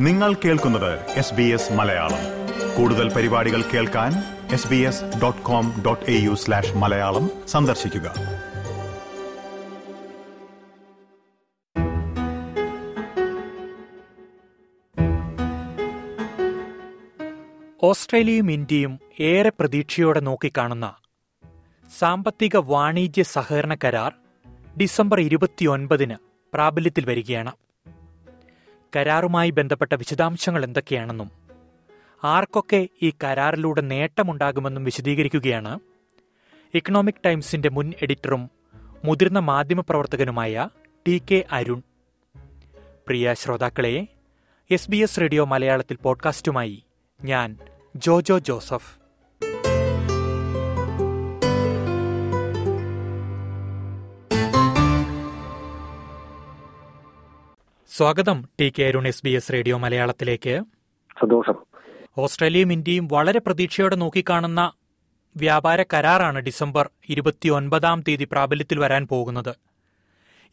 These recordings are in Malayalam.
നിങ്ങൾ കേൾക്കുന്നത് എസ് ബി എസ് മലയാളം. കൂടുതൽ പരിപാടികൾ കേൾക്കാൻ S B S dot com dot A U slash Malayalam സന്ദർശിക്കുക. ഓസ്ട്രേലിയയും ഇന്ത്യയും ഏറെ പ്രതീക്ഷയോടെ നോക്കിക്കാണുന്ന സാമ്പത്തിക വാണിജ്യ സഹകരണ കരാർ ഡിസംബർ ഇരുപത്തിയൊൻപതിന് പ്രാബല്യത്തിൽ വരികയാണ്. കരാറുമായി ബന്ധപ്പെട്ട വിശദാംശങ്ങൾ എന്തൊക്കെയാണെന്നും ആർക്കൊക്കെ ഈ കരാറിലൂടെ നേട്ടമുണ്ടാകുമെന്നും വിശദീകരിക്കുകയാണ് ഇക്കണോമിക് ടൈംസിന്റെ മുൻ എഡിറ്ററും മുതിർന്ന മാധ്യമപ്രവർത്തകനുമായ ടി കെ അരുൺ. പ്രിയ ശ്രോതാക്കളെ എസ് ബി എസ് റേഡിയോ മലയാളത്തിൽ പോഡ്കാസ്റ്റുമായി ഞാൻ ജോജോ ജോസഫ്. സ്വാഗതം. T K Arun S B S radio മലയാളത്തിലേക്ക്. സന്തോഷം. ഓസ്ട്രേലിയയും ഇന്ത്യയും വളരെ പ്രതീക്ഷയോടെ നോക്കിക്കാണുന്ന വ്യാപാര കരാറാണ് ഡിസംബർ ഇരുപത്തിയൊൻപതാം തീയതി പ്രാബല്യത്തിൽ വരാൻ പോകുന്നത്.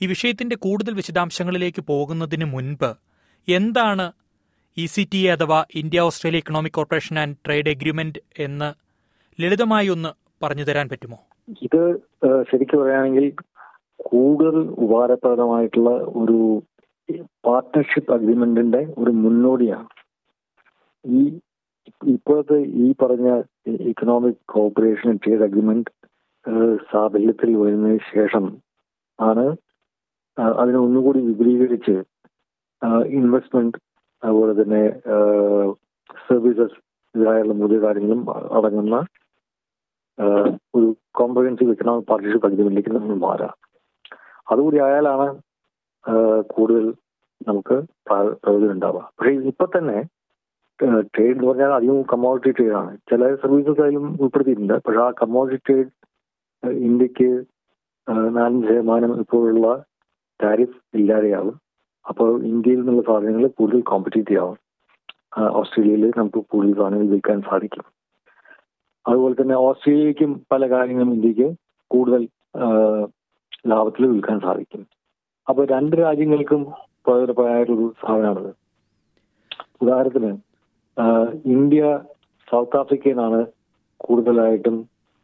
ഈ വിഷയത്തിന്റെ കൂടുതൽ വിശദാംശങ്ങളിലേക്ക് പോകുന്നതിന് മുൻപ് എന്താണ് ഇ സി ടി എ അഥവാ India Australia economic corporation and trade agreement എന്ന് ലളിതമായി ഒന്ന് പറഞ്ഞു തരാൻ പറ്റുമോ? ഇത് ശരിക്കും പറയുകയാണെങ്കിൽ കൂടുതൽ ഉപകാരപ്രദമായിട്ടുള്ള ഒരു പാർട്ട്ണർഷിപ്പ് അഗ്രിമെന്റിന്റെ ഒരു മുന്നോടിയാണ്. ഈ ഇപ്പോഴത്തെ ഈ പറഞ്ഞ ഇക്കണോമിക് കോപ്പറേഷൻ ട്രേഡ് അഗ്രിമെന്റ് സാഫല്യത്തിൽ വരുന്നതിന് ശേഷം ആണ് അതിനെ ഒന്നുകൂടി വിപുലീകരിച്ച് ഇൻവെസ്റ്റ്മെന്റ് അതുപോലെ തന്നെ സർവീസസ് ഇതായുള്ള മുഴുവൻ കാര്യങ്ങളും അടങ്ങുന്ന ഒരു കോംപ്രഹെൻസീവ് ഇക്കണോമിക് പാർട്ണർഷിപ്പ് അഗ്രിമെന്റിലേക്ക് നമ്മൾ മാറാം അതുകൂടി ആയാലാണ് കൂടുതൽ നമുക്ക് പ്ര- പ്രയോജനം ഉണ്ടാവുക. പക്ഷേ ഇപ്പൊ തന്നെ ട്രേഡ് എന്ന് പറഞ്ഞാൽ അധികം കമ്മോഡിറ്റി ട്രേഡ് ആണ്. ചില സർവീസസ് അതിലും ഉൾപ്പെടുത്തിയിട്ടുണ്ട്. പക്ഷെ ആ കമ്മോഡിറ്റി ട്രേഡ് ഇന്ത്യയ്ക്ക് നാലഞ്ച് ശതമാനം ഇപ്പോഴുള്ള ടാരിഫ് ഇല്ലാതെയാവും. അപ്പോൾ ഇന്ത്യയിൽ നിന്നുള്ള സാധനങ്ങൾ കൂടുതൽ കോമ്പറ്റീറ്റീവ് ആവും. ഓസ്ട്രേലിയയിൽ നമുക്ക് കൂടുതൽ സാധനങ്ങൾ വിൽക്കാൻ സാധിക്കും. അതുപോലെ തന്നെ ഓസ്ട്രേലിയക്കും പല കാര്യങ്ങളും ഇന്ത്യയ്ക്ക് കൂടുതൽ ലാഭത്തിൽ വിൽക്കാൻ സാധിക്കും. അപ്പൊ രണ്ട് രാജ്യങ്ങൾക്കും പ്രയോജനപ്രദമായിട്ടൊരു സാധനമാണിത്. ഉദാഹരണത്തിന് ഇന്ത്യ സൗത്ത് ആഫ്രിക്കയിൽ നിന്നാണ് കൂടുതലായിട്ടും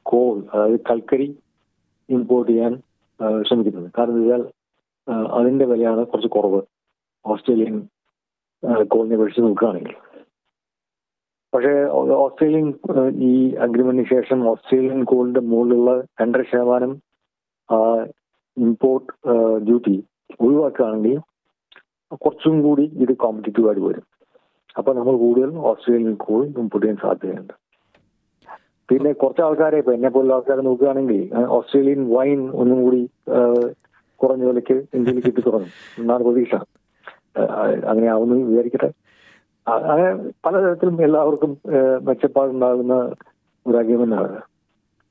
കോൾ അതായത് കൽക്കരി ഇമ്പോർട്ട് ചെയ്യാൻ ശ്രമിക്കുന്നത്. കാരണം വെച്ചാൽ അതിന്റെ വിലയാണ് കുറച്ച് കുറവ്. ഓസ്ട്രേലിയൻ കോളിനെ അപേക്ഷിച്ച് നോക്കുകയാണെങ്കിൽ. പക്ഷേ ഓസ്ട്രേലിയൻ ഈ അഗ്രിമെന്റിന് ശേഷം ഓസ്ട്രേലിയൻ കോളിന്റെ മുകളിലുള്ള രണ്ടര ശതമാനം ഇമ്പോർട്ട് ഡ്യൂട്ടി ഒഴിവാക്കുകയാണെങ്കിൽ കുറച്ചും കൂടി ഇത് കോമ്പറ്റീറ്റീവ് ആയിട്ട് വരും. അപ്പൊ നമ്മൾ കൂടുതൽ ഓസ്ട്രേലിയയിൽ കൂടി ഇമ്പോർട്ട് ചെയ്യാൻ സാധ്യതയുണ്ട്. പിന്നെ കുറച്ച് ആൾക്കാരെ ഇപ്പൊ എന്നെ പോലുള്ള ആൾക്കാരെ നോക്കുകയാണെങ്കിൽ ഓസ്ട്രേലിയൻ വൈൻ ഒന്നും കൂടി കുറഞ്ഞ വിലയ്ക്ക് ഇന്ത്യയിൽ കിട്ടി തുടങ്ങും. എന്നാണ് പ്രതീക്ഷ. അങ്ങനെ ആവുന്നു വിചാരിക്കട്ടെ. അങ്ങനെ പലതരത്തിലും എല്ലാവർക്കും മെച്ചപ്പാടുണ്ടാകുന്ന ഒരു അഗ്രിമെന്റാണ്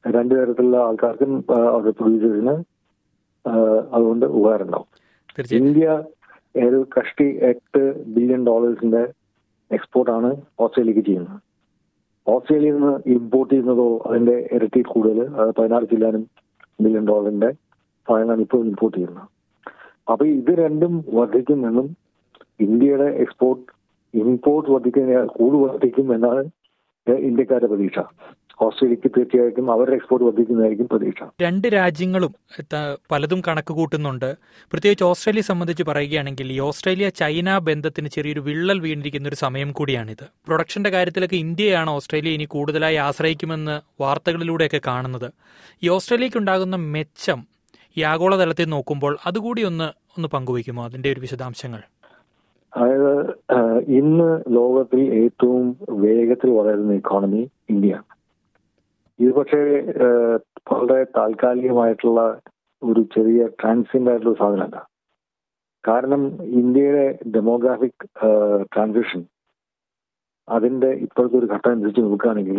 രണ്ടു തരത്തിലുള്ള ആൾക്കാർക്കും അവരുടെ പ്രൊഡ്യൂസേഴ്സിന് അതുകൊണ്ട് ഉപകാരം ഉണ്ടാവും ഇന്ത്യ ഒരു കഷ്ടി എട്ട് ബില്യൺ ഡോളേഴ്സിന്റെ എക്സ്പോർട്ടാണ് ഓസ്ട്രേലിയക്ക് ചെയ്യുന്നത്. ഓസ്ട്രേലിയയിൽ നിന്ന് ഇമ്പോർട്ട് ചെയ്യുന്നതോ അതിന്റെ ഇരട്ടി കൂടുതൽ അത് പതിനാറ് ചില്ലാനും ബില്യൺ ഡോളറിന്റെ സാധനങ്ങളാണ് ഇപ്പോൾ ഇമ്പോർട്ട് ചെയ്യുന്നത്. അപ്പൊ ഇത് രണ്ടും വർദ്ധിക്കുമെന്നും ഇന്ത്യയുടെ എക്സ്പോർട്ട് ഇമ്പോർട്ട് വർദ്ധിക്കുന്ന കൂടുതൽ വർദ്ധിക്കും എന്നാണ് ഇന്ത്യക്കാരുടെ പ്രതീക്ഷ. ഓസ്ട്രേലിയക്ക് തീർച്ചയായിട്ടും അവരുടെ എക്സ്പോർട്ട് വർദ്ധിക്കുന്നതായിരിക്കും പ്രതീക്ഷ. രണ്ട് രാജ്യങ്ങളും പലതും കണക്ക് കൂട്ടുന്നുണ്ട്. പ്രത്യേകിച്ച് ഓസ്ട്രേലിയ സംബന്ധിച്ച് പറയുകയാണെങ്കിൽ ഈ ഓസ്ട്രേലിയ ചൈന ബന്ധത്തിന് ചെറിയൊരു വിള്ളൽ വീണിരിക്കുന്ന ഒരു സമയം കൂടിയാണിത്. പ്രൊഡക്ഷന്റെ കാര്യത്തിലൊക്കെ ഇന്ത്യയാണ് ഓസ്ട്രേലിയ ഇനി കൂടുതലായി ആശ്രയിക്കുമെന്ന് വാർത്തകളിലൂടെയൊക്കെ കാണുന്നത്. ഈ ഓസ്ട്രേലിയക്ക് ഉണ്ടാകുന്ന മെച്ചം ഈ ആഗോളതലത്തിൽ നോക്കുമ്പോൾ അതുകൂടി ഒന്ന് ഒന്ന് പങ്കുവയ്ക്കുമോ? അതിന്റെ ഒരു വിശദാംശങ്ങൾ. അതായത് ഇന്ന് ലോകത്തിൽ ഏറ്റവും വേഗത്തിൽ വളരുന്ന ഇക്കോണമി ഇന്ത്യയാണ് ഇത് പക്ഷേ വളരെ താൽക്കാലികമായിട്ടുള്ള ഒരു ചെറിയ ട്രാൻസിന്റ് ആയിട്ടുള്ള സാധനമല്ല. കാരണം ഇന്ത്യയുടെ ഡെമോഗ്രാഫിക് ട്രാൻസിഷൻ അതിന്റെ ഇപ്പോഴത്തെ ഒരു ഘട്ടം അനുസരിച്ച് നോക്കുകയാണെങ്കിൽ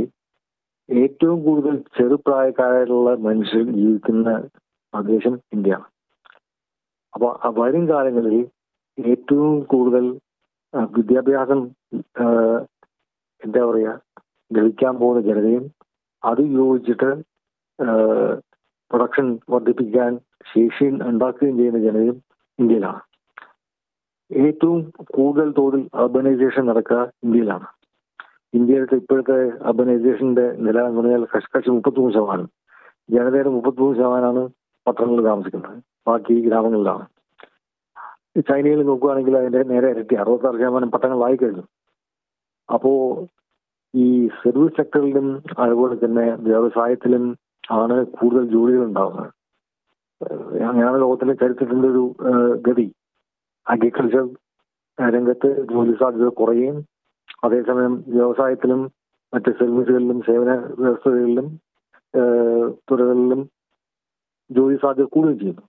ഏറ്റവും കൂടുതൽ ചെറുപ്രായക്കാരായിട്ടുള്ള മനുഷ്യർ ജീവിക്കുന്ന പ്രദേശം ഇന്ത്യയാണ്. അപ്പോൾ വരും കാലങ്ങളിൽ ഏറ്റവും കൂടുതൽ വിദ്യാഭ്യാസം എന്താ പറയുക ലഭിക്കാൻ പോകുന്ന ജനതയും അത് ഉപയോഗിച്ചിട്ട് പ്രൊഡക്ഷൻ വർദ്ധിപ്പിക്കാൻ ശേഷി ഉണ്ടാക്കുകയും ചെയ്യുന്ന ജനതയും ഇന്ത്യയിലാണ്. ഏറ്റവും കൂടുതൽ തോതിൽ അർബനൈസേഷൻ നടക്കുക ഇന്ത്യയിലാണ്. ഇന്ത്യയിലത്തെ ഇപ്പോഴത്തെ അർബനൈസേഷന്റെ നില എന്ന് പറഞ്ഞാൽ കഷ്കശ് മുപ്പത്തിമൂന്ന് ശതമാനം. ജനതയുടെ മുപ്പത്തിമൂന്ന് ശതമാനമാണ് പട്ടണങ്ങളിൽ താമസിക്കുന്നത്. ബാക്കി ഗ്രാമങ്ങളിലാണ്. ചൈനയിൽ നോക്കുകയാണെങ്കിൽ അതിന്റെ നേരെ ഇരട്ടി അറുപത്താറ് ശതമാനം പട്ടണങ്ങളായി കഴിഞ്ഞു. അപ്പോ ഈ സർവീസ് സെക്ടറിലും അതുപോലെ തന്നെ വ്യവസായത്തിലും ആണ് കൂടുതൽ ജോലികൾ ഉണ്ടാവുന്നത്. അങ്ങനെയാണ് ലോകത്തിലെ ചരിത്രത്തിന്റെ ഒരു ഗതി. അഗ്രികൾച്ചർ രംഗത്ത് ജോലി സാധ്യത കുറയുകയും അതേസമയം വ്യവസായത്തിലും മറ്റ് സർവീസുകളിലും സേവന വ്യവസ്ഥകളിലും തുറകളിലും ജോലി സാധ്യത കൂടുകയും ചെയ്യുന്നു.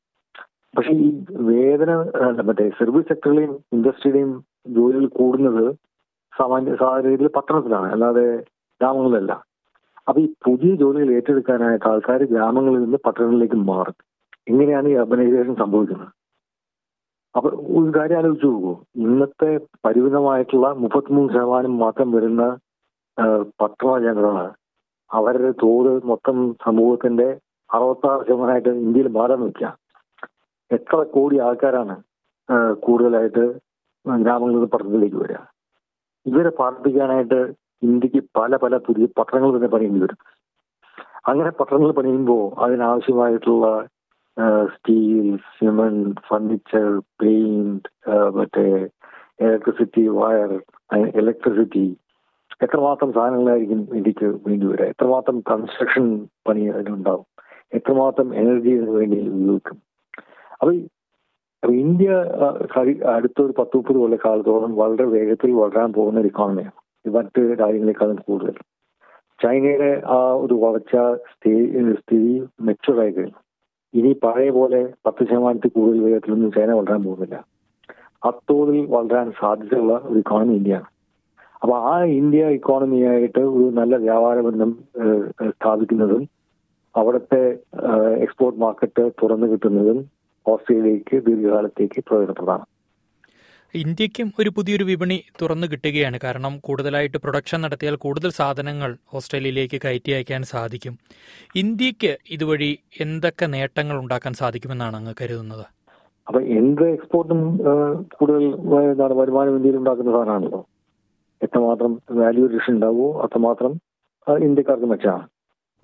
പക്ഷെ ഈ വേതന മറ്റേ സർവീസ് സെക്ടറിലെയും ഇൻഡസ്ട്രിയിലെയും ജോലികൾ കൂടുന്നത് സാമാന്യ സാഹചര്യത്തിൽ പട്ടണത്തിലാണ് അല്ലാതെ ഗ്രാമങ്ങളിലല്ല. അപ്പൊ ഈ പുതിയ ജോലികൾ ഏറ്റെടുക്കാനായിട്ട് ആൾക്കാർ ഗ്രാമങ്ങളിൽ നിന്ന് പട്ടണങ്ങളിലേക്ക് മാറും. ഇങ്ങനെയാണ് ഈ അർബനൈസേഷൻ സംഭവിക്കുന്നത്. അപ്പൊ ഒരു കാര്യം ആലോചിച്ച് നോക്കൂ. ഇന്നത്തെ പരിമിതമായിട്ടുള്ള മുപ്പത്തിമൂന്ന് ശതമാനം മാത്രം വരുന്ന പട്ടണ ജനങ്ങളാണ് അവരുടെ തോത് മൊത്തം സമൂഹത്തിന്റെ അറുപത്താറ് ശതമാനമായിട്ട് ഇന്ത്യയിൽ മാറാൻ നിൽക്കുക. എത്ര കോടി ആൾക്കാരാണ് കൂടുതലായിട്ട് ഗ്രാമങ്ങളിൽ നിന്ന് പട്ടണത്തിലേക്ക് വരിക. ഇവരെ പാർപ്പിക്കാനായിട്ട് ഇന്ത്യയ്ക്ക് പല പല പുതിയ പട്ടണങ്ങൾ തന്നെ പണിയേണ്ടി വരും. അങ്ങനെ പട്ടണങ്ങൾ പണിയുമ്പോൾ അതിനാവശ്യമായിട്ടുള്ള സ്റ്റീൽ സിമെന്റ് ഫർണിച്ചർ പെയിന്റ് മറ്റേ ഇലക്ട്രിസിറ്റി വയർ ഇലക്ട്രിസിറ്റി എത്രമാത്രം സാധനങ്ങളായിരിക്കും ഇന്ത്യയ്ക്ക് വേണ്ടി വരിക എത്രമാത്രം കൺസ്ട്രക്ഷൻ പണി അതിനുണ്ടാവും? എത്രമാത്രം എനർജി വേണ്ടി ഉപയോഗിക്കും അപ്പൊ ഇന്ത്യ അടുത്തൊരു പത്ത് മുപ്പത് കൊല്ലക്കാലത്തോളം വളരെ വേഗത്തിൽ വളരാൻ പോകുന്ന ഒരു ഇക്കോണമിയാണ് മറ്റ് രാജ്യങ്ങളെക്കാളും കൂടുതൽ. ചൈനയുടെ ആ ഒരു വളർച്ച സ്ഥിതി മെച്ചുറായി കഴിഞ്ഞു. ഇനി പഴയ പോലെ പത്ത് ശതമാനത്തിൽ കൂടുതൽ വേഗത്തിലൊന്നും ചൈന വളരാൻ പോകുന്നില്ല. അത്തോതിൽ വളരാൻ സാധ്യതയുള്ള ഒരു ഇക്കോണമി ഇന്ത്യയാണ് അപ്പൊ ആ ഇന്ത്യ ഇക്കോണമിയായിട്ട് ഒരു നല്ല വ്യാപാര ബന്ധം സ്ഥാപിക്കുന്നതും അവിടുത്തെ എക്സ്പോർട്ട് മാർക്കറ്റ് തുറന്നു കിട്ടുന്നതും ഓസ്ട്രേലിയക്ക് ദീർഘകാലത്തേക്ക് പ്രയോജനപ്രദമാണ്. ഇന്ത്യക്കും ഒരു പുതിയൊരു വിപണി തുറന്നു കിട്ടുകയാണ്. കാരണം കൂടുതലായിട്ട് പ്രൊഡക്ഷൻ നടത്തിയാൽ കൂടുതൽ സാധനങ്ങൾ ഓസ്ട്രേലിയയിലേക്ക് കയറ്റി അയക്കാൻ സാധിക്കും. ഇന്ത്യയ്ക്ക് ഇതുവഴി എന്തൊക്കെ നേട്ടങ്ങൾ ഉണ്ടാക്കാൻ സാധിക്കുമെന്നാണ് അങ്ങ് കരുതുന്നത്? അപ്പൊ എന്ത് എക്സ്പോർട്ടും കൂടുതൽ എന്താണ് വരുമാനം ഇന്ത്യയിൽ ഉണ്ടാക്കുന്ന സാധനമാണല്ലോ. എത്രമാത്രം വാല്യൂ അഡീഷൻ ഉണ്ടാവുമോ അത്രമാത്രം ഇന്ത്യക്കാർക്ക് മെച്ചമാണ്.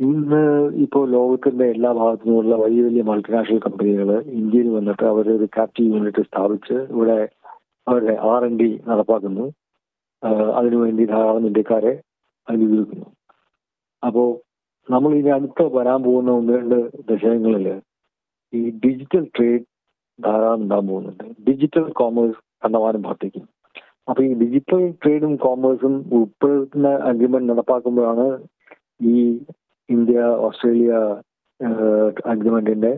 ഇന്ന് ഇപ്പോൾ ലോകത്തിന്റെ എല്ലാ ഭാഗത്തു നിന്നുള്ള വലിയ വലിയ മൾട്ടിനാഷണൽ കമ്പനികൾ ഇന്ത്യയിൽ വന്നിട്ട് അവരൊരു ക്യാപ്റ്റീവ് യൂണിറ്റ് സ്ഥാപിച്ച് ഇവിടെ അവരുടെ ആർ എൻ ഡി നടപ്പാക്കുന്നു. അതിനുവേണ്ടി ധാരാളം ഇന്ത്യക്കാരെ അനുഭവിക്കുന്നു അപ്പോ നമ്മൾ ഇനി അടുത്ത വരാൻ പോകുന്ന ഒന്ന് രണ്ട് ദശകങ്ങളിൽ ഈ ഡിജിറ്റൽ ട്രേഡ് ധാരാളം ഉണ്ടാകാൻ പോകുന്നുണ്ട്. ഡിജിറ്റൽ കോമേഴ്സ് കണ്ടമാനം വർദ്ധിക്കും അപ്പൊ ഈ ഡിജിറ്റൽ ട്രേഡും കോമേഴ്സും ഉൾപ്പെടുന്ന അഗ്രിമെന്റ് നടപ്പാക്കുമ്പോഴാണ് ഈ ഇന്ത്യ ഓസ്ട്രേലിയ അഗ്രിമെന്റിന്റെ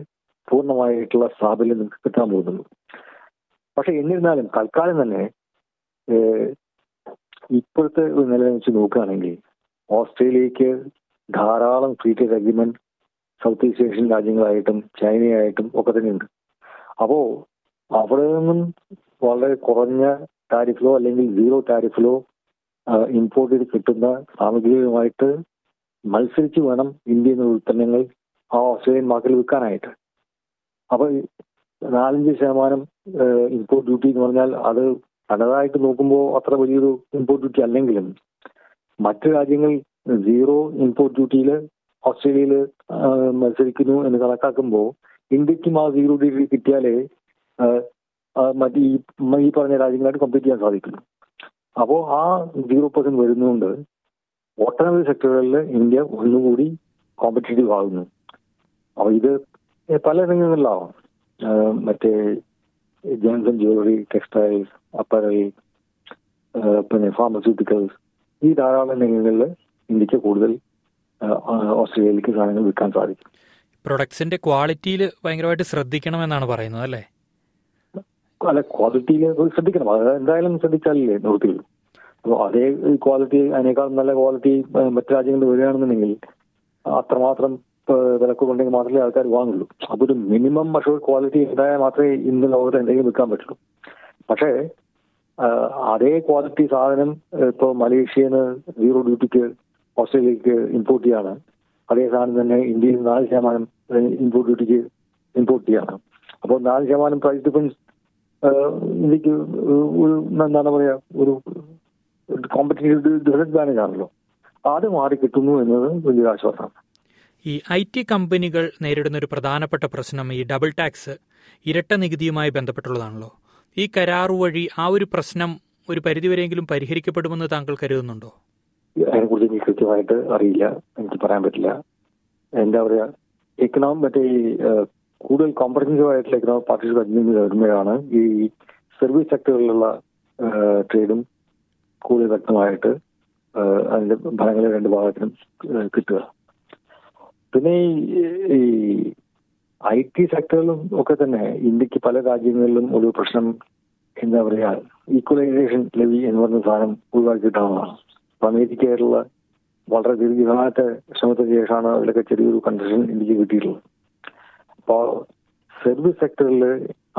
പൂർണമായിട്ടുള്ള സാഫല്യം നിങ്ങൾക്ക് കിട്ടാൻ പോകുന്നുള്ളൂ. പക്ഷെ എന്നിരുന്നാലും തൽക്കാലം തന്നെ ഇപ്പോഴത്തെ ഒരു നില വെച്ച് നോക്കുകയാണെങ്കിൽ ഓസ്ട്രേലിയക്ക് ധാരാളം free trade agreement south east Asian രാജ്യങ്ങളായിട്ടും ചൈനയായിട്ടും ഒക്കെ തന്നെയുണ്ട് അപ്പോ അവിടെ നിന്നും വളരെ കുറഞ്ഞ ടാരിഫിലോ അല്ലെങ്കിൽ സീറോ ടാരിഫിലോ ഇമ്പോർട്ട് ചെയ്ത് കിട്ടുന്ന സാമഗ്രികളുമായിട്ട് മത്സരിച്ച് വേണം ഇന്ത്യയിൽ നിന്ന് ഉൽപ്പന്നങ്ങൾ ആ ഓസ്ട്രേലിയൻ മാർക്കറ്റിൽ വിൽക്കാനായിട്ട്. അപ്പൊ നാലഞ്ച് ശതമാനം ഇമ്പോർട്ട് ഡ്യൂട്ടി എന്ന് പറഞ്ഞാൽ അത് തനതായിട്ട് നോക്കുമ്പോൾ അത്ര വലിയൊരു ഇമ്പോർട്ട് ഡ്യൂട്ടി അല്ലെങ്കിലും മറ്റു രാജ്യങ്ങൾ സീറോ ഇമ്പോർട്ട് ഡ്യൂട്ടിയിൽ ഓസ്ട്രേലിയയിൽ മത്സരിക്കുന്നു എന്ന് കണക്കാക്കുമ്പോൾ ഇന്ത്യക്കും ആ സീറോ ഡ്യൂട്ടി കിട്ടിയാലേ മറ്റ് ഈ ഈ പറഞ്ഞ രാജ്യങ്ങളായിട്ട് കമ്പീറ്റ് ചെയ്യാൻ സാധിക്കുള്ളൂ അപ്പോൾ ആ സീറോ പെർസെന്റ് വരുന്നതുകൊണ്ട് ഒട്ടനവധി സെക്ടറുകളിൽ ഇന്ത്യ ഒന്നുകൂടി കോമ്പറ്റേറ്റീവ് ആകുന്നു. അപ്പോൾ ഇത് പല രംഗങ്ങളിലാവാം. മറ്റേ ആൻഡ് ജ്വല്ലറി ടെക്സ്റ്റൈൽസ് അപ്പറൽ പിന്നെ ഫാർമസ്യൂട്ടിക്കൽസ് ഈ ധാരാളം രംഗങ്ങളിൽ ഇന്ത്യയ്ക്ക് കൂടുതൽ ഓസ്ട്രേലിയയിലേക്ക് സാധനങ്ങൾ വിൽക്കാൻ സാധിക്കും. പ്രൊഡക്ട്സിന്റെ ക്വാളിറ്റിയിൽ ഭയങ്കരമായിട്ട് ശ്രദ്ധിക്കണമെന്നാണ് പറയുന്നത് അല്ലേ? അല്ല ക്വാളിറ്റിയിൽ ശ്രദ്ധിക്കണം. അത് എന്തായാലും ശ്രദ്ധിച്ചാലേ നിർത്തിയുള്ളൂ അപ്പോൾ അതേ ക്വാളിറ്റി അതിനേക്കാൾ നല്ല ക്വാളിറ്റി മറ്റു രാജ്യങ്ങളിൽ വരികയാണെന്നുണ്ടെങ്കിൽ അത്രമാത്രം വിലക്കുണ്ടെങ്കിൽ മാത്രമേ ആൾക്കാർ വാങ്ങുള്ളൂ. അപ്പോൾ ഒരു മിനിമം പക്ഷേ ക്വാളിറ്റി ഉണ്ടായാൽ മാത്രമേ ഇന്ന് ലോകത്ത് എന്തെങ്കിലും വിൽക്കാൻ പറ്റുള്ളൂ. പക്ഷേ അതേ ക്വാളിറ്റി സാധനം ഇപ്പോൾ മലേഷ്യയിൽ നിന്ന് സീറോ ഡ്യൂട്ടിക്ക് ഓസ്ട്രേലിയക്ക് ഇമ്പോർട്ട് ചെയ്യാണ്. അതേ സാധനം തന്നെ ഇന്ത്യയിൽ നാല് ശതമാനം ഇമ്പോർട്ട് ഡ്യൂട്ടിക്ക് ഇമ്പോർട്ട് ചെയ്യാണ്. അപ്പോൾ നാല് ശതമാനം പ്രൈസ് ഡിഫറൻസ് ഇന്ത്യയ്ക്ക് ഒരു എന്താണ് പറയുക ഒരു കോമ്പറ്റീവ് ഡിസഡ്വാന്റേജ് ആണല്ലോ അത് മാറി കിട്ടുന്നു എന്നത് വലിയൊരു ആശ്വാസമാണ്. ഈ ഐ ടി കമ്പനികൾ നേരിടുന്ന ഒരു പ്രധാനപ്പെട്ട പ്രശ്നം ഈ ഡബിൾ ടാക്സ് ഇരട്ട നികുതിയുമായി ബന്ധപ്പെട്ടുള്ളതാണല്ലോ. ഈ കരാർ വഴി ആ ഒരു പ്രശ്നം ഒരു പരിധിവരെയെങ്കിലും പരിഹരിക്കപ്പെടുമെന്ന് താങ്കൾ കരുതുന്നുണ്ടോ? അതിനെക്കുറിച്ച് എനിക്ക് കൃത്യമായിട്ട് അറിയില്ല. എനിക്ക് പറയാൻ പറ്റില്ല. എന്താ പറയാ എക്കണോമിക് മറ്റേ ഈ കൂടുതൽ കോംപ്രഹെൻസീവ് ആയിട്ടുള്ള എക്കണോമിക് പാർട്ടിസിപ്പേറ്റ് വരുമ്പോഴാണ് ഈ സർവീസ് സെക്ടറിലുള്ള ട്രേഡും കൂടുതൽ വ്യക്തമായിട്ട് അതിന്റെ ഫലങ്ങൾ രണ്ട് ഭാഗത്തിനും കിട്ടുക. പിന്നെ ഈ ഐ ടി സെക്ടറിലും ഒക്കെ തന്നെ ഇന്ത്യയ്ക്ക് പല രാജ്യങ്ങളിലും ഒരു പ്രശ്നം എന്താ പറയാ ഈക്വലൈസേഷൻ ലെവി എന്ന് പറഞ്ഞ സാധനം ഒഴിവാക്കിയിട്ടാണ് അമേരിക്കയായിട്ടുള്ള വളരെ ദീർഘകാലത്തെ ശ്രമത്തിന് ശേഷമാണ് അതിലൊക്കെ ചെറിയൊരു കൺസെഷൻ ഇന്ത്യയ്ക്ക് കിട്ടിയിട്ടുള്ളത്. അപ്പോൾ സർവീസ് സെക്ടറിൽ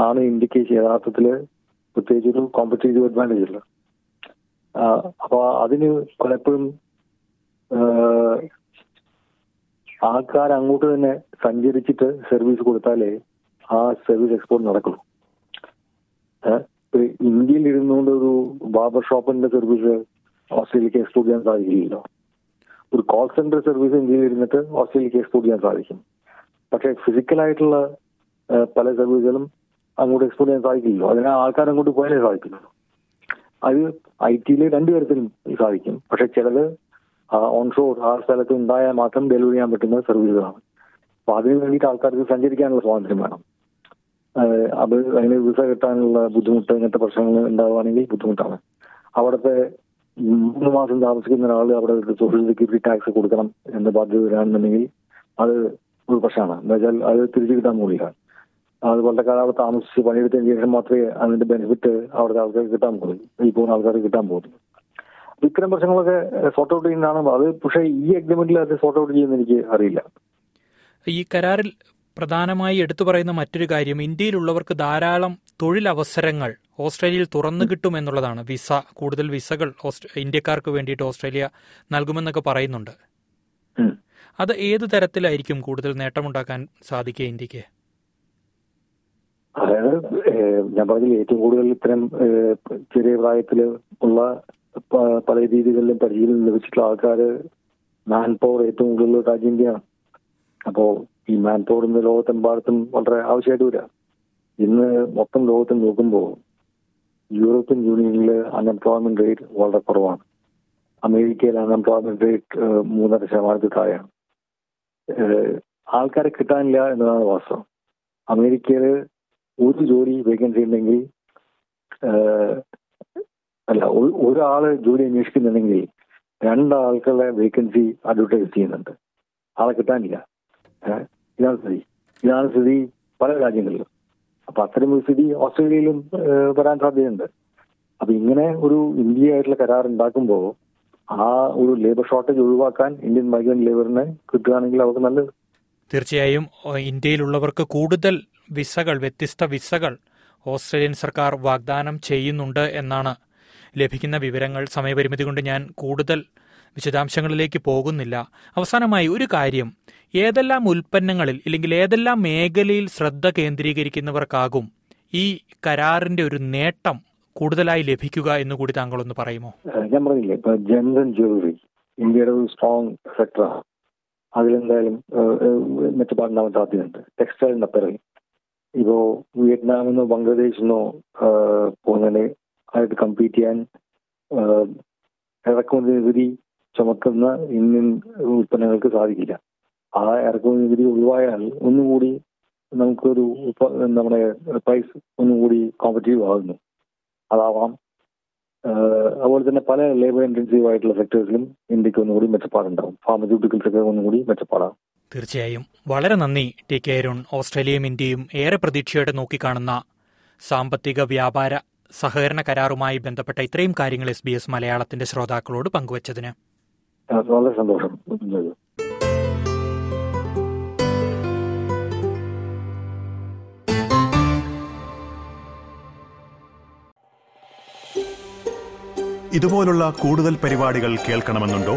ആണ് ഇന്ത്യയ്ക്ക് യഥാർത്ഥത്തിൽ പ്രത്യേകിച്ച് ഒരു കോമ്പറ്റേറ്റീവ് അഡ്വാന്റേജ് ഉള്ളത്. അപ്പോൾ അതിന് പലപ്പോഴും ആൾക്കാർ അങ്ങോട്ട് തന്നെ സഞ്ചരിച്ചിട്ട് സർവീസ് കൊടുത്താലേ ആ സർവീസ് എക്സ്പോർട്ട് നടക്കുള്ളൂ. ഇന്ത്യയിൽ ഇരുന്നുകൊണ്ട് ഒരു ബാർബർ ഷോപ്പിന്റെ സർവീസ് ഓസ്ട്രേലിയക്ക് എക്സ്പോർട്ട് ചെയ്യാൻ സാധിക്കില്ലല്ലോ. ഒരു കോൾ സെന്റർ സർവീസ് ഇന്ത്യയിൽ ഇരുന്നിട്ട് ഓസ്ട്രേലിയക്ക് എക്സ്പോർട്ട് ചെയ്യാൻ സാധിക്കും. പക്ഷെ ഫിസിക്കലായിട്ടുള്ള പല സർവീസുകളും അങ്ങോട്ട് എക്സ്പോർട്ട് ചെയ്യാൻ സാധിക്കില്ലല്ലോ. അതിന് ആൾക്കാർ അങ്ങോട്ട് പോയാലേ സാധിക്കുള്ളൂ അത് ഐ ടിയിൽ രണ്ടു തരത്തിലും സാധിക്കും. പക്ഷെ ചിലത് ഓൺഷോർ ആ സ്ഥലത്ത് ഉണ്ടായാൽ മാത്രം ഡെലിവറി ചെയ്യാൻ പറ്റുന്ന സർവീസുകളാണ് അപ്പൊ അതിന് വേണ്ടിയിട്ട് ആൾക്കാർക്ക് സഞ്ചരിക്കാനുള്ള സ്വാതന്ത്ര്യം വേണം. അത് അതിന് വിസ കിട്ടാനുള്ള ബുദ്ധിമുട്ട് ഇങ്ങനത്തെ പ്രശ്നങ്ങൾ ഉണ്ടാവുകയാണെങ്കിൽ ബുദ്ധിമുട്ടാണ്. അവിടുത്തെ മൂന്ന് മാസം താമസിക്കുന്ന ഒരാൾ അവിടെ സോഷ്യൽ സെക്യൂരിറ്റി ടാക്സ് കൊടുക്കണം എന്ന് ബാധ്യത വരാണെന്നുണ്ടെങ്കിൽ അത് ഒരു പ്രശ്നമാണ്. എന്താ വെച്ചാൽ അത് തിരിച്ചു കിട്ടാൻ പോകില്ല അത് വളരെ കാലം താമസിച്ച് പണിയെടുത്തതിന് ശേഷം മാത്രമേ അതിന്റെ ബെനിഫിറ്റ് അവിടുത്തെ ആൾക്കാർക്ക് കിട്ടാൻ പോകുള്ളൂ ഈ പോകുന്ന ആൾക്കാർക്ക് കിട്ടാൻ പോകുള്ളൂ ഇത്തരം പ്രശ്നങ്ങളൊക്കെ സോർട്ട് ഔട്ട് ചെയ്യുന്നതാണ്. അത് പക്ഷേ ഈ അഗ്രിമെന്റിൽ അത് സോർട്ട് ഔട്ട് ചെയ്യുന്ന എനിക്ക് അറിയില്ല. ഈ കരാറിൽ പ്രധാനമായി എടുത്തു പറയുന്ന മറ്റൊരു കാര്യം ഇന്ത്യയിലുള്ളവർക്ക് ധാരാളം തൊഴിലവസരങ്ങൾ ഓസ്ട്രേലിയയിൽ തുറന്നു കിട്ടും എന്നുള്ളതാണ്. വിസ കൂടുതൽ വിസകൾ ഇന്ത്യക്കാർക്ക് വേണ്ടിയിട്ട് ഓസ്ട്രേലിയ നൽകുമെന്നൊക്കെ പറയുന്നുണ്ട്. അത് ഏത് തരത്തിലായിരിക്കും കൂടുതൽ നേട്ടമുണ്ടാക്കാൻ സാധിക്കുക ഇന്ത്യയ്ക്ക്? ഞാൻ പറഞ്ഞില്ല ഏറ്റവും കൂടുതൽ ഇത്തരം ചെറിയ പ്രായത്തിൽ ഉള്ള പല രീതികളിലും പരിശീലനം ലഭിച്ചിട്ടുള്ള ആൾക്കാർ മാൻ പവർ ഏറ്റവും കൂടുതൽ രാജ്യം ഇന്ത്യയാണ്. അപ്പോ ഈ മാൻ പവർ ഇന്ന് ലോകത്തെമ്പാടത്തും വളരെ ആവശ്യമായിട്ട് വരിക. ഇന്ന് മൊത്തം ലോകത്തിൽ നോക്കുമ്പോൾ യൂറോപ്യൻ യൂണിയനിൽ അൺഎംപ്ലോയ്മെന്റ് റേറ്റ് വളരെ കുറവാണ്. അമേരിക്കയിൽ അൺഎംപ്ലോയ്മെന്റ് റേറ്റ് മൂന്നര ശതമാനത്തിൽ താഴെയാണ്. ആൾക്കാരെ കിട്ടാനില്ല എന്നതാണ് വാസ്തവം. അമേരിക്കയിൽ ഒരു ജോലി വേക്കൻസി ഉണ്ടെങ്കിൽ അല്ല ഒരാൾ ജോലി അന്വേഷിക്കുന്നുണ്ടെങ്കിൽ രണ്ടാൾക്കുള്ള വേക്കൻസി അഡ്വർടൈസ് ചെയ്യുന്നുണ്ട്. ആളെ കിട്ടാനില്ല. ഇതാണ് സ്ഥിതി. ഇതാണ് സ്ഥിതി പല രാജ്യങ്ങളിലും. അപ്പൊ അത്തരം ഒരു സ്ഥിതി ഓസ്ട്രേലിയയിലും വരാൻ സാധ്യതയുണ്ട്. അപ്പൊ ഇങ്ങനെ ഒരു ഇന്ത്യയായിട്ടുള്ള കരാർ ഉണ്ടാക്കുമ്പോൾ ആ ഒരു ലേബർ ഷോർട്ടേജ് ഒഴിവാക്കാൻ ഇന്ത്യൻ മൈഗ്രന്റ് ലേബറിനെ കിട്ടുകയാണെങ്കിൽ അവർക്ക് നല്ലത് തീർച്ചയായും ഇന്ത്യയിലുള്ളവർക്ക് കൂടുതൽ വിസകൾ വ്യത്യസ്ത വിസകൾ ഓസ്ട്രേലിയൻ സർക്കാർ വാഗ്ദാനം ചെയ്യുന്നുണ്ട് എന്നാണ് ലഭിക്കുന്ന വിവരങ്ങൾ. സമയപരിമിതി കൊണ്ട് ഞാൻ കൂടുതൽ വിശദാംശങ്ങളിലേക്ക് പോകുന്നില്ല. അവസാനമായി ഒരു കാര്യം. ഏതെല്ലാം ഉൽപ്പന്നങ്ങളിൽ ഇല്ലെങ്കിൽ ഏതെല്ലാം മേഖലയിൽ ശ്രദ്ധ കേന്ദ്രീകരിക്കുന്നവർക്കാകും ഈ കരാറിന്റെ ഒരു നേട്ടം കൂടുതലായി ലഭിക്കുക എന്ന് കൂടി താങ്കൾ ഒന്ന് പറയുമോ ഞാൻ പറഞ്ഞില്ലേ ഇപ്പൊ ജെംസ് ജ്വല്ലറി ഇന്ത്യയുടെ ഒരു സ്ട്രോങ് സെക്ടറാണ് അതിലെന്തായാലും മെച്ചപ്പാടുണ്ടാവാൻ സാധ്യതയുണ്ട്. ടെക്സ്റ്റൈൽ അപ്പറൽ ഇപ്പോ വിയറ്റ്നാമെന്നോ ബംഗ്ലാദേശിന്നോ അങ്ങനെ ആയിട്ട് കമ്പീറ്റ് ചെയ്യാൻ ഇറക്കുമതി നികുതി ചുമക്കുന്ന ഇന്ത്യൻ ഉൽപ്പന്നങ്ങൾക്ക് സാധിക്കില്ല. ആ ഇറക്കുമതി നികുതി ഒഴിവായാൽ ഒന്നുകൂടി നമുക്കൊരു നമ്മുടെ പ്രൈസ് ഒന്നുകൂടി കോമ്പറ്റീവ് ആകുന്നു. അതാവാം അതുപോലെ തന്നെ പല ലേബർ ഇന്റൻസീവ് ആയിട്ടുള്ള സെക്ടേഴ്സിലും ഇന്ത്യയ്ക്ക് ഒന്നുകൂടി മെച്ചപ്പാടുണ്ടാവും ഫാർമസ്യൂട്ടിക്കൽസൊക്കെ ഒന്നുകൂടി മെച്ചപ്പാടാവും തീർച്ചയായും. വളരെ നന്ദി ടി കെ അരുൺ. ഓസ്ട്രേലിയയും ഇന്ത്യയും ഏറെ പ്രതീക്ഷയോടെ നോക്കിക്കാണുന്ന സാമ്പത്തിക വ്യാപാര സഹകരണ കരാറുമായി ബന്ധപ്പെട്ട ഇത്രയും കാര്യങ്ങൾ എസ് ബി എസ് മലയാളത്തിന്റെ ശ്രോതാക്കളോട് പങ്കുവച്ചതിന്. വളരെ സന്തോഷം. ഇതുപോലുള്ള കൂടുതൽ പരിപാടികൾ കേൾക്കണമെന്നുണ്ടോ?